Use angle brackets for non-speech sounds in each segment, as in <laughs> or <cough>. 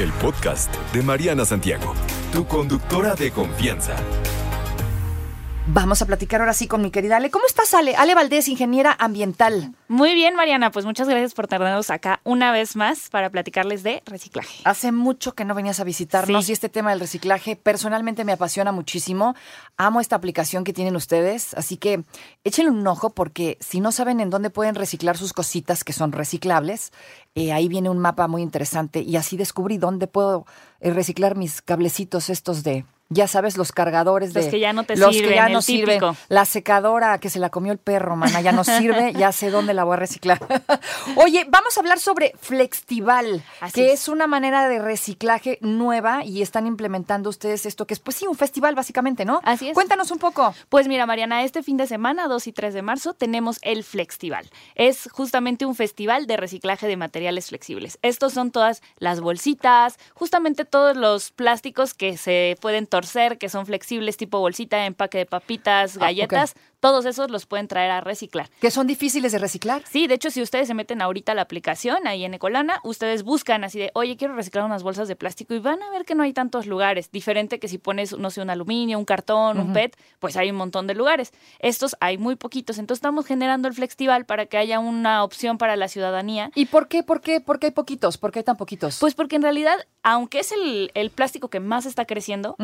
el podcast de Mariana Santiago, tu conductora de confianza. Vamos a platicar ahora sí con mi querida Ale. ¿Cómo estás, Ale? Ale Valdés, ingeniera ambiental. Muy bien, Mariana. Pues muchas gracias por tenernos acá una vez más para platicarles de reciclaje. Hace mucho que no venías a visitarnos Sí. y este tema del reciclaje personalmente me apasiona muchísimo. Amo esta aplicación que tienen ustedes, así que échenle un ojo porque si no saben en dónde pueden reciclar sus cositas que son reciclables, eh, ahí viene un mapa muy interesante y así descubrí dónde puedo eh, reciclar mis cablecitos estos de... Ya sabes, los cargadores de... Los que ya no te los sirven, que ya no sirven. La secadora que se la comió el perro, mana, ya no sirve, <laughs> ya sé dónde la voy a reciclar. <laughs> Oye, vamos a hablar sobre Flextival, Así que es. es una manera de reciclaje nueva y están implementando ustedes esto que es, pues sí, un festival básicamente, ¿no? Así es. Cuéntanos un poco. Pues mira, Mariana, este fin de semana, 2 y 3 de marzo, tenemos el Flextival. Es justamente un festival de reciclaje de materiales flexibles. Estos son todas las bolsitas, justamente todos los plásticos que se pueden torcer, que son flexibles, tipo bolsita, empaque de papitas, Ah, galletas, todos esos los pueden traer a reciclar. Que son difíciles de reciclar. Sí, de hecho, si ustedes se meten ahorita a la aplicación, ahí en Ecolana, ustedes buscan así de, oye, quiero reciclar unas bolsas de plástico y van a ver que no hay tantos lugares. Diferente que si pones, no sé, un aluminio, un cartón, un PET, pues hay un montón de lugares. Estos hay muy poquitos. Entonces estamos generando el Flextival para que haya una opción para la ciudadanía. ¿Y por qué, por qué, por qué hay poquitos? ¿Por qué hay tan poquitos? Pues porque en realidad, aunque es el, el plástico que más está creciendo,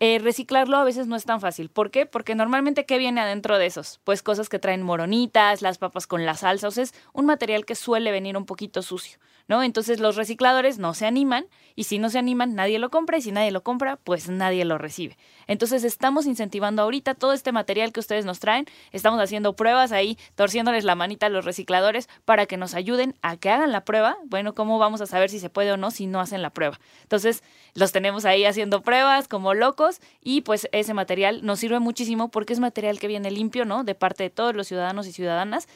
eh, reciclarlo a veces no es tan fácil. ¿Por qué? Porque normalmente, ¿qué viene adentro de esos? Pues cosas que traen moronitas, las papas con la salsa, o sea, es un material que suele venir un poquito sucio, ¿no? Entonces los recicladores no se animan y si no se animan, nadie lo compra y si nadie lo compra, pues nadie lo recibe. Entonces estamos incentivando ahorita todo este material que ustedes nos traen, estamos haciendo pruebas ahí, torciéndoles la manita a los recicladores para que nos ayuden a que hagan la prueba. Bueno, ¿cómo vamos a saber si se puede o no si no hacen la prueba? Entonces, los tenemos ahí haciendo pruebas como locos y pues ese material nos sirve muchísimo porque es material que viene limpio, ¿no? De parte de todos los ciudadanos y ciudadanas,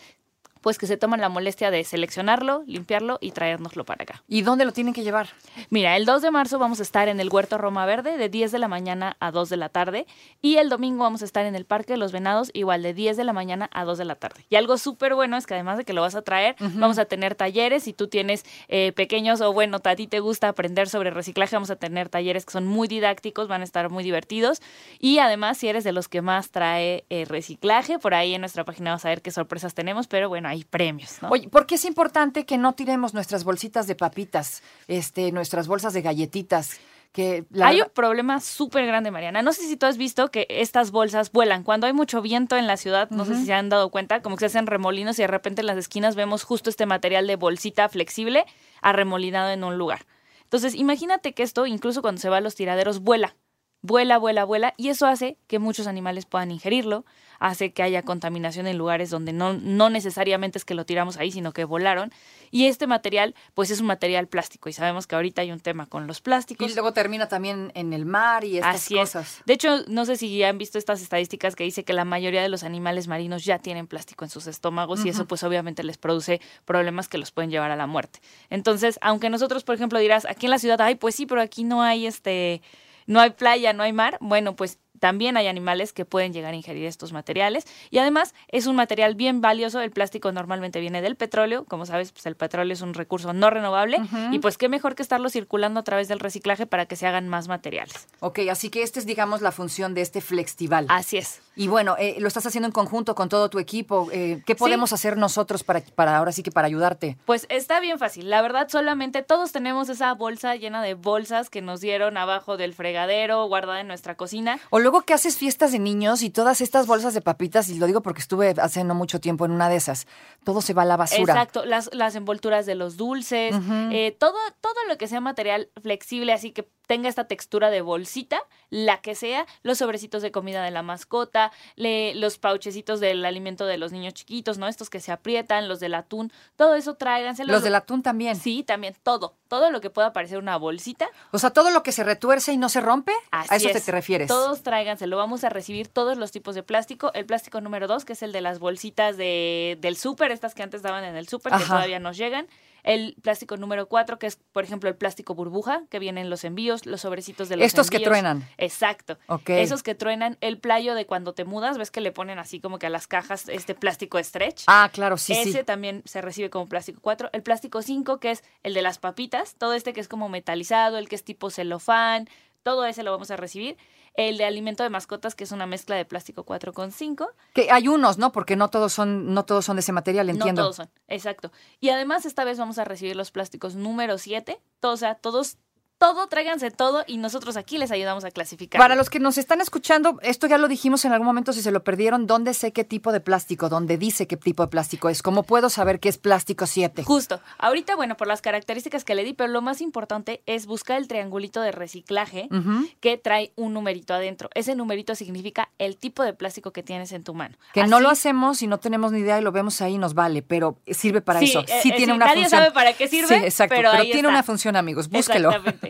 pues que se toman la molestia de seleccionarlo, limpiarlo y traérnoslo para acá. ¿Y dónde lo tienen que llevar? Mira, el 2 de marzo vamos a estar en el Huerto Roma Verde de 10 de la mañana a 2 de la tarde y el domingo vamos a estar en el Parque de los Venados igual de 10 de la mañana a 2 de la tarde. Y algo súper bueno es que además de que lo vas a traer, vamos a tener talleres. Si tú tienes eh, pequeños o bueno, a ti te gusta aprender sobre reciclaje, vamos a tener talleres que son muy didácticos, van a estar muy divertidos. Y además, si eres de los que más trae eh, reciclaje, por ahí en nuestra página vas a ver qué sorpresas tenemos, pero bueno, hay premios, ¿no? Oye, ¿por qué es importante que no tiremos nuestras bolsitas de papitas, este, nuestras bolsas de galletitas? Que la hay un problema súper grande, Mariana. No sé si tú has visto que estas bolsas vuelan. Cuando hay mucho viento en la ciudad, no sé si se han dado cuenta, como que se hacen remolinos y de repente en las esquinas vemos justo este material de bolsita flexible arremolinado en un lugar. Entonces, imagínate que esto, incluso cuando se va a los tiraderos, vuela. Vuela, vuela, vuela. Y eso hace que muchos animales puedan ingerirlo, hace que haya contaminación en lugares donde no, no necesariamente es que lo tiramos ahí, sino que volaron. Y este material, pues es un material plástico. Y sabemos que ahorita hay un tema con los plásticos. Y luego termina también en el mar y estas Así cosas. es. De hecho, no sé si han visto estas estadísticas que dice que la mayoría de los animales marinos ya tienen plástico en sus estómagos y eso pues obviamente les produce problemas que los pueden llevar a la muerte. Entonces, aunque nosotros, por ejemplo, dirás, aquí en la ciudad, ay, pues sí, pero aquí no hay este, no hay playa, no hay mar, bueno, pues también hay animales que pueden llegar a ingerir estos materiales y además es un material bien valioso. El plástico normalmente viene del petróleo, como sabes, pues el petróleo es un recurso no renovable y pues qué mejor que estarlo circulando a través del reciclaje para que se hagan más materiales. Ok, así que esta es, digamos, la función de este Flextival. Así es. Y bueno, eh, lo estás haciendo en conjunto con todo tu equipo. Eh, ¿Qué podemos hacer nosotros para, para ahora sí que para ayudarte? Pues está bien fácil. La verdad, solamente todos tenemos esa bolsa llena de bolsas que nos dieron abajo del fregadero, guardada en nuestra cocina. O luego que haces fiestas de niños y todas estas bolsas de papitas, y lo digo porque estuve hace no mucho tiempo en una de esas, todo se va a la basura. Exacto, las, las envolturas de los dulces, eh, todo, todo lo que sea material flexible, así que tenga esta textura de bolsita, la que sea, los sobrecitos de comida de la mascota, le- los pauchecitos del alimento de los niños chiquitos, ¿no? Estos que se aprietan, los del atún, todo eso tráiganselo. Los del atún también. Sí, también, todo, todo lo que pueda parecer una bolsita, O sea, todo lo que se retuerce y no se rompe, Así a eso te, es. te refieres. Todos tráiganselo. Vamos a recibir todos los tipos de plástico. El plástico número dos, que es el de las bolsitas de, del súper, estas que antes daban en el súper, que todavía nos llegan. El plástico número cuatro, que es, por ejemplo, el plástico burbuja, que viene en los envíos, los sobrecitos de los Estos que truenan. Exacto. Esos que truenan, el playo de cuando te mudas, ves que le ponen así como que a las cajas este plástico stretch. Ah, claro, sí, Ese sí. también se recibe como plástico 4. El plástico 5, que es el de las papitas, todo este que es como metalizado, el que es tipo celofán, todo ese lo vamos a recibir. El de alimento de mascotas, que es una mezcla de plástico 4 con 5. Que hay unos, ¿no? Porque no todos son, no todos son de ese material, entiendo. No todos son, exacto. Y además esta vez vamos a recibir los plásticos número 7. Todo, o sea, todos, todo, tráiganse todo y nosotros aquí les ayudamos a clasificar. Para los que nos están escuchando, esto ya lo dijimos en algún momento, si se lo perdieron, ¿dónde sé qué tipo de plástico? ¿Dónde dice qué tipo de plástico es? ¿Cómo puedo saber qué es plástico 7? Justo. Ahorita, bueno, por las características que le di, pero lo más importante es buscar el triangulito de reciclaje que trae un numerito adentro. Ese numerito significa el tipo de plástico que tienes en tu mano. Que no lo hacemos y no tenemos ni idea y lo vemos ahí y nos vale, pero sirve para Sí, eso. eh, Sí eh, tiene sí, una nadie función. sabe para qué sirve, Sí, exacto, pero pero, ahí tiene está. una función, amigos. Búsquelo. Exactamente.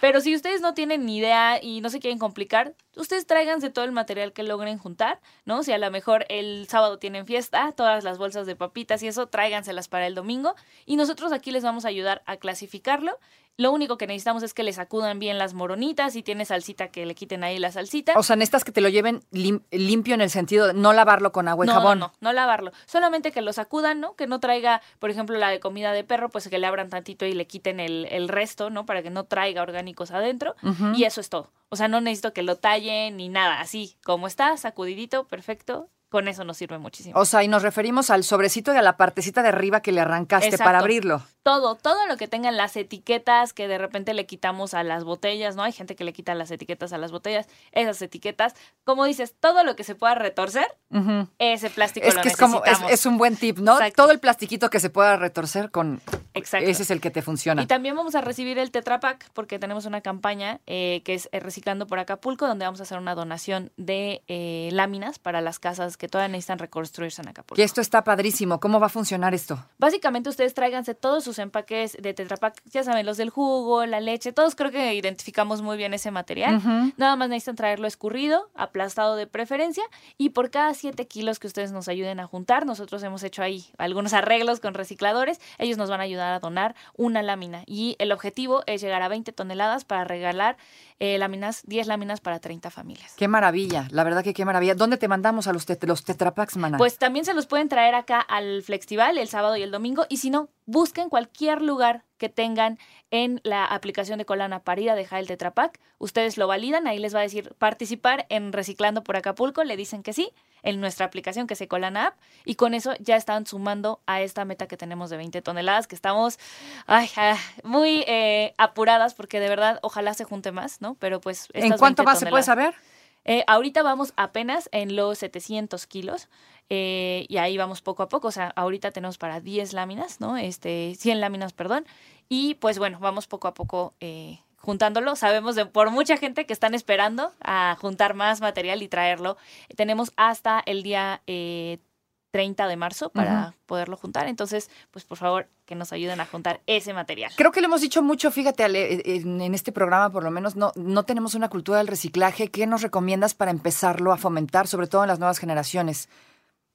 Pero si ustedes no tienen ni idea y no se quieren complicar, ustedes tráiganse todo el material que logren juntar, ¿no? Si a lo mejor el sábado tienen fiesta, todas las bolsas de papitas y eso, tráiganselas para el domingo. Y nosotros aquí les vamos a ayudar a clasificarlo. Lo único que necesitamos es que le sacudan bien las moronitas. Si tiene salsita, que le quiten ahí la salsita. O sea, necesitas que te lo lleven lim- limpio en el sentido de no lavarlo con agua y no, jabón. No, no, no lavarlo. Solamente que lo sacudan, ¿no? Que no traiga, por ejemplo, la de comida de perro, pues que le abran tantito y le quiten el, el resto, ¿no? Para que no traiga orgánicos adentro. Y eso es todo. O sea, no necesito que lo tallen ni nada. Así como está, sacudidito, perfecto. Con eso nos sirve muchísimo. O sea, y nos referimos al sobrecito y a la partecita de arriba que le arrancaste Exacto. para abrirlo. Todo, todo lo que tengan las etiquetas que de repente le quitamos a las botellas, ¿no? Hay gente que le quita las etiquetas a las botellas. Esas etiquetas, como dices, todo lo que se pueda retorcer, Ujú. ese plástico Es lo que es como, es, un buen tip, ¿no? Exacto. Todo el plastiquito que se pueda retorcer con... Exacto. Ese es el que te funciona. Y también vamos a recibir el Tetra Pak porque tenemos una campaña eh, que es eh, Reciclando por Acapulco, donde vamos a hacer una donación de eh, láminas para las casas que todavía necesitan reconstruirse en Acapulco. Que esto está padrísimo. ¿Cómo va a funcionar esto? Básicamente ustedes tráiganse todos sus empaques de Tetra Pak, ya saben, los del jugo, la leche, todos creo que identificamos muy bien ese material. Ujú. Nada más necesitan traerlo escurrido, aplastado de preferencia, y por cada 7 kilos que ustedes nos ayuden a juntar, nosotros hemos hecho ahí algunos arreglos con recicladores, ellos nos van a ayudar a donar una lámina. Y el objetivo es llegar a 20 toneladas para regalar eh, láminas, 10 láminas para 30 familias. Qué maravilla. La verdad que qué maravilla. ¿Dónde te mandamos a los, tet- los mana? Pues también se los pueden traer acá al Festival el sábado y el domingo. Y si no, busquen cualquier lugar que tengan en la aplicación de Colana para ir a dejar el Tetrapack. Ustedes lo validan, ahí les va a decir participar en Reciclando por Acapulco. Le dicen que sí en nuestra aplicación que se Colana App. Y con eso ya están sumando a esta meta que tenemos de 20 toneladas, que estamos ay, ah, muy eh, apuradas porque de verdad ojalá se junte más, ¿no? Pero pues... ¿En cuánto 20 más se puede saber? eh, ahorita vamos apenas en los 700 kilos eh, y ahí vamos poco a poco. O sea, ahorita tenemos para 10 láminas, ¿no? Este, 100 láminas, perdón. Y pues bueno, vamos poco a poco eh, juntándolo. Sabemos de por mucha gente que están esperando a juntar más material y traerlo. Tenemos hasta el día eh, 30 de marzo para poderlo juntar. Entonces, pues por favor, que nos ayuden a juntar ese material. Creo que lo hemos dicho mucho, fíjate, Ale, en, en este programa por lo menos no, no tenemos una cultura del reciclaje. ¿Qué nos recomiendas para empezarlo a fomentar, sobre todo en las nuevas generaciones?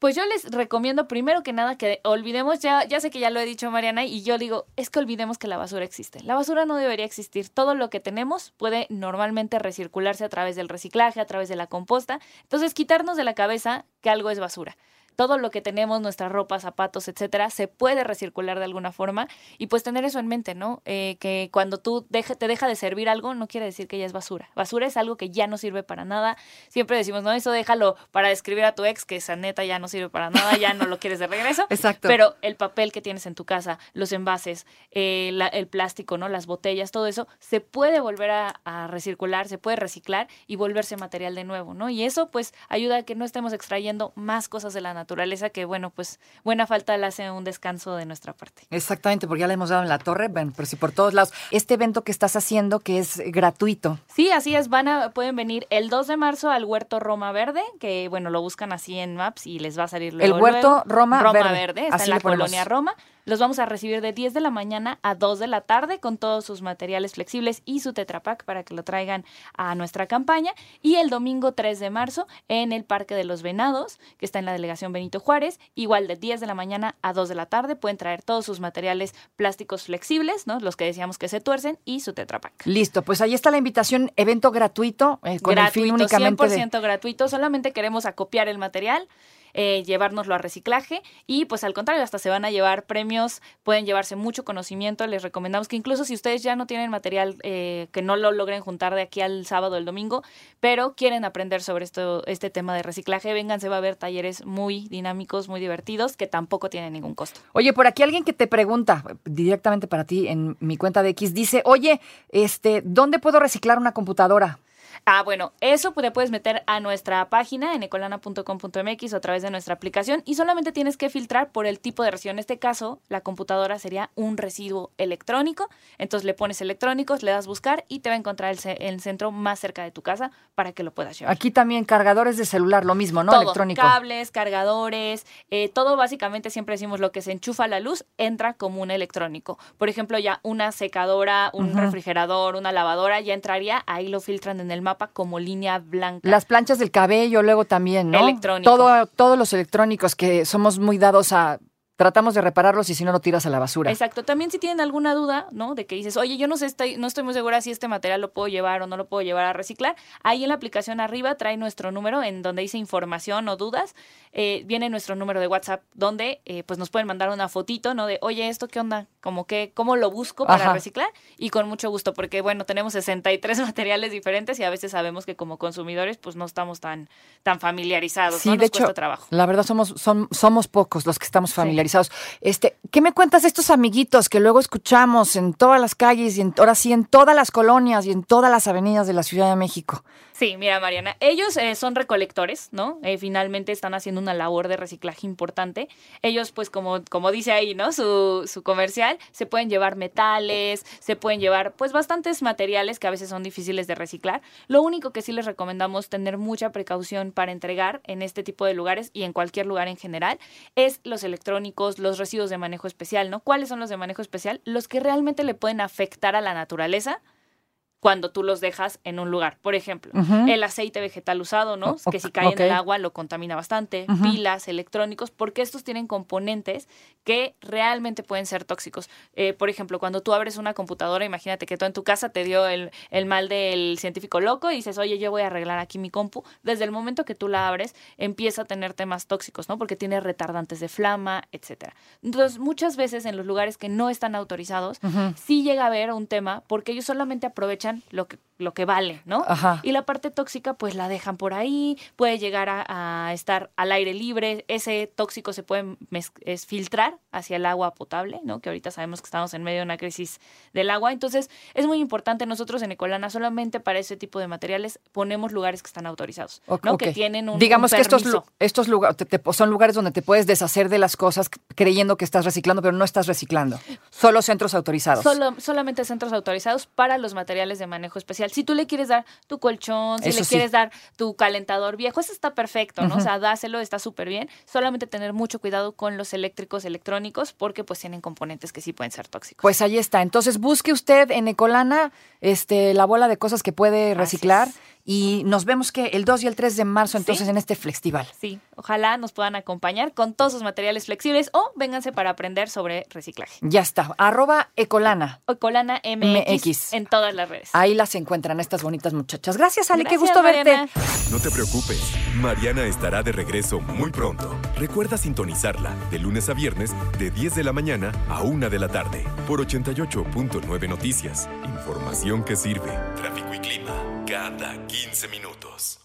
Pues yo les recomiendo primero que nada que olvidemos, ya, ya sé que ya lo he dicho Mariana, y yo digo, es que olvidemos que la basura existe. La basura no debería existir. Todo lo que tenemos puede normalmente recircularse a través del reciclaje, a través de la composta. Entonces, quitarnos de la cabeza que algo es basura. Todo lo que tenemos, nuestra ropa, zapatos, etcétera, se puede recircular de alguna forma y pues tener eso en mente, ¿no? Eh, que cuando tú deja, te deja de servir algo, no quiere decir que ya es basura. Basura es algo que ya no sirve para nada. Siempre decimos, no, eso déjalo para describir a tu ex, que esa neta ya no sirve para nada, ya no lo quieres de regreso. <laughs> Exacto. Pero el papel que tienes en tu casa, los envases, eh, la- el plástico, ¿no? Las botellas, todo eso, se puede volver a, a recircular, se puede reciclar y volverse material de nuevo, ¿no? Y eso, pues, ayuda a que no estemos extrayendo más cosas de la naturaleza que, bueno, pues, buena falta le hace un descanso de nuestra parte. Exactamente, porque ya le hemos dado en la torre, pero sí por todos lados. Este evento que estás haciendo, que es gratuito. Sí, así es, van a, pueden venir el 2 de marzo al Huerto Roma Verde, que, bueno, lo buscan así en Maps y les va a salir luego, El Huerto luego. Roma Verde. está Así en la colonia Roma. Los vamos a recibir de 10 de la mañana a 2 de la tarde con todos sus materiales flexibles y su Tetrapack para que lo traigan a nuestra campaña. Y el domingo 3 de marzo en el Parque de los Venados, que está en la delegación Benito Juárez, igual de 10 de la mañana a 2 de la tarde, pueden traer todos sus materiales plásticos flexibles, ¿no? Los que decíamos que se tuercen y su Tetrapack. Listo, pues ahí está la invitación, evento gratuito, eh, con el fin gratuito, únicamente de... 100% gratuito, solamente queremos acopiar el material. Eh, llevárnoslo a reciclaje. Y pues al contrario hasta se van a llevar premios pueden llevarse mucho conocimiento. Les recomendamos que incluso si ustedes ya no tienen material eh, que no lo logren juntar de aquí al sábado o el domingo pero quieren aprender sobre esto este tema de reciclaje vénganse va a haber talleres muy dinámicos muy divertidos que tampoco tienen ningún costo. Oye, por aquí alguien que te pregunta directamente para ti en mi cuenta de X dice, oye, este, ¿dónde puedo reciclar una computadora? Ah, bueno, eso te puedes meter a nuestra página en ecolana.com.mx o a través de nuestra aplicación y solamente tienes que filtrar por el tipo de residuo. En este caso, la computadora sería un residuo electrónico. Entonces le pones electrónicos, le das buscar y te va a encontrar el, ce- el centro más cerca de tu casa para que lo puedas llevar. Aquí también cargadores de celular, lo mismo, ¿no? todo, Electrónico. cables, cargadores, eh, todo básicamente siempre decimos lo que se enchufa a la luz entra como un electrónico. Por ejemplo, ya una secadora, un refrigerador, una lavadora ya entraría, ahí lo filtran en el mapa como línea blanca. Las planchas del cabello, luego también, ¿no? Electrónico. Todo, todos los electrónicos que somos muy dados a. Tratamos de repararlos y si no, lo tiras a la basura. Exacto. También si tienen alguna duda, ¿no? De que dices, oye, yo no sé, estoy, no estoy muy segura si este material lo puedo llevar o no lo puedo llevar a reciclar. Ahí en la aplicación arriba trae nuestro número en donde dice información o dudas. Eh, viene nuestro número de WhatsApp donde eh, pues nos pueden mandar una fotito, ¿no? De, oye, ¿esto qué onda? Como que, ¿cómo lo busco para Ajá. reciclar? Y con mucho gusto, porque bueno, tenemos 63 <laughs> materiales diferentes y a veces sabemos que como consumidores pues no estamos tan, tan familiarizados, Sí, ¿no? de Nos hecho, cuesta trabajo. la verdad somos, son, somos pocos los que estamos familiarizados. Este, ¿qué me cuentas de estos amiguitos que luego escuchamos en todas las calles y en, ahora sí en todas las colonias y en todas las avenidas de la Ciudad de México? Sí, mira, Mariana, ellos eh, son recolectores, ¿no? Eh, finalmente están haciendo una labor de reciclaje importante. Ellos, pues, como, como dice ahí, ¿no? Su, su comercial, se pueden llevar metales, se pueden llevar, pues, bastantes materiales que a veces son difíciles de reciclar. Lo único que sí les recomendamos tener mucha precaución para entregar en este tipo de lugares y en cualquier lugar en general es los electrónicos, los residuos de manejo especial, ¿no? ¿Cuáles son los de manejo especial? Los que realmente le pueden afectar a la naturaleza cuando tú los dejas en un lugar. Por ejemplo, el aceite vegetal usado, ¿no? O- que si cae en el agua lo contamina bastante, pilas, electrónicos, porque estos tienen componentes que realmente pueden ser tóxicos. Eh, por ejemplo, cuando tú abres una computadora, imagínate que tú en tu casa te dio el, el mal del científico loco y dices, oye, yo voy a arreglar aquí mi compu. Desde el momento que tú la abres, empieza a tener temas tóxicos, ¿no? Porque tiene retardantes de flama, etcétera. Entonces, muchas veces en los lugares que no están autorizados, sí llega a haber un tema porque ellos solamente aprovechan lo que, lo que vale, ¿no? Ajá. Y la parte tóxica, pues la dejan por ahí, puede llegar a, a estar al aire libre, ese tóxico se puede es filtrar hacia el agua potable, ¿no? Que ahorita sabemos que estamos en medio de una crisis del agua. Entonces, es muy importante, nosotros en Ecolana solamente para ese tipo de materiales ponemos lugares que están autorizados, ¿no? Que tienen un Digamos un que estos, estos lugares son lugares donde te puedes deshacer de las cosas creyendo que estás reciclando, pero no estás reciclando. Solo centros autorizados. Solo, solamente centros autorizados para los materiales de manejo especial. Si tú le quieres dar tu colchón, si Eso le sí. quieres dar tu calentador viejo, eso está perfecto, ¿no? O sea, dáselo, está súper bien. Solamente tener mucho cuidado con los eléctricos electrónicos porque pues tienen componentes que sí pueden ser tóxicos. Pues ahí está. Entonces busque usted en Ecolana este, la bola de cosas que puede reciclar. Y nos vemos que el 2 y el 3 de marzo entonces Sí. en este festival. Sí, ojalá nos puedan acompañar con todos sus materiales flexibles o vénganse para aprender sobre reciclaje. Ya está. Arroba Ecolana. Colana MX, MX. en todas las redes. Ahí las encuentran estas bonitas muchachas. Gracias, Ale. Qué gusto Mariana. verte. No te preocupes, Mariana estará de regreso muy pronto. Recuerda sintonizarla de lunes a viernes de 10 de la mañana a 1 de la tarde por 88.9 Noticias. Información que sirve. Tráfico y clima cada 15 minutos.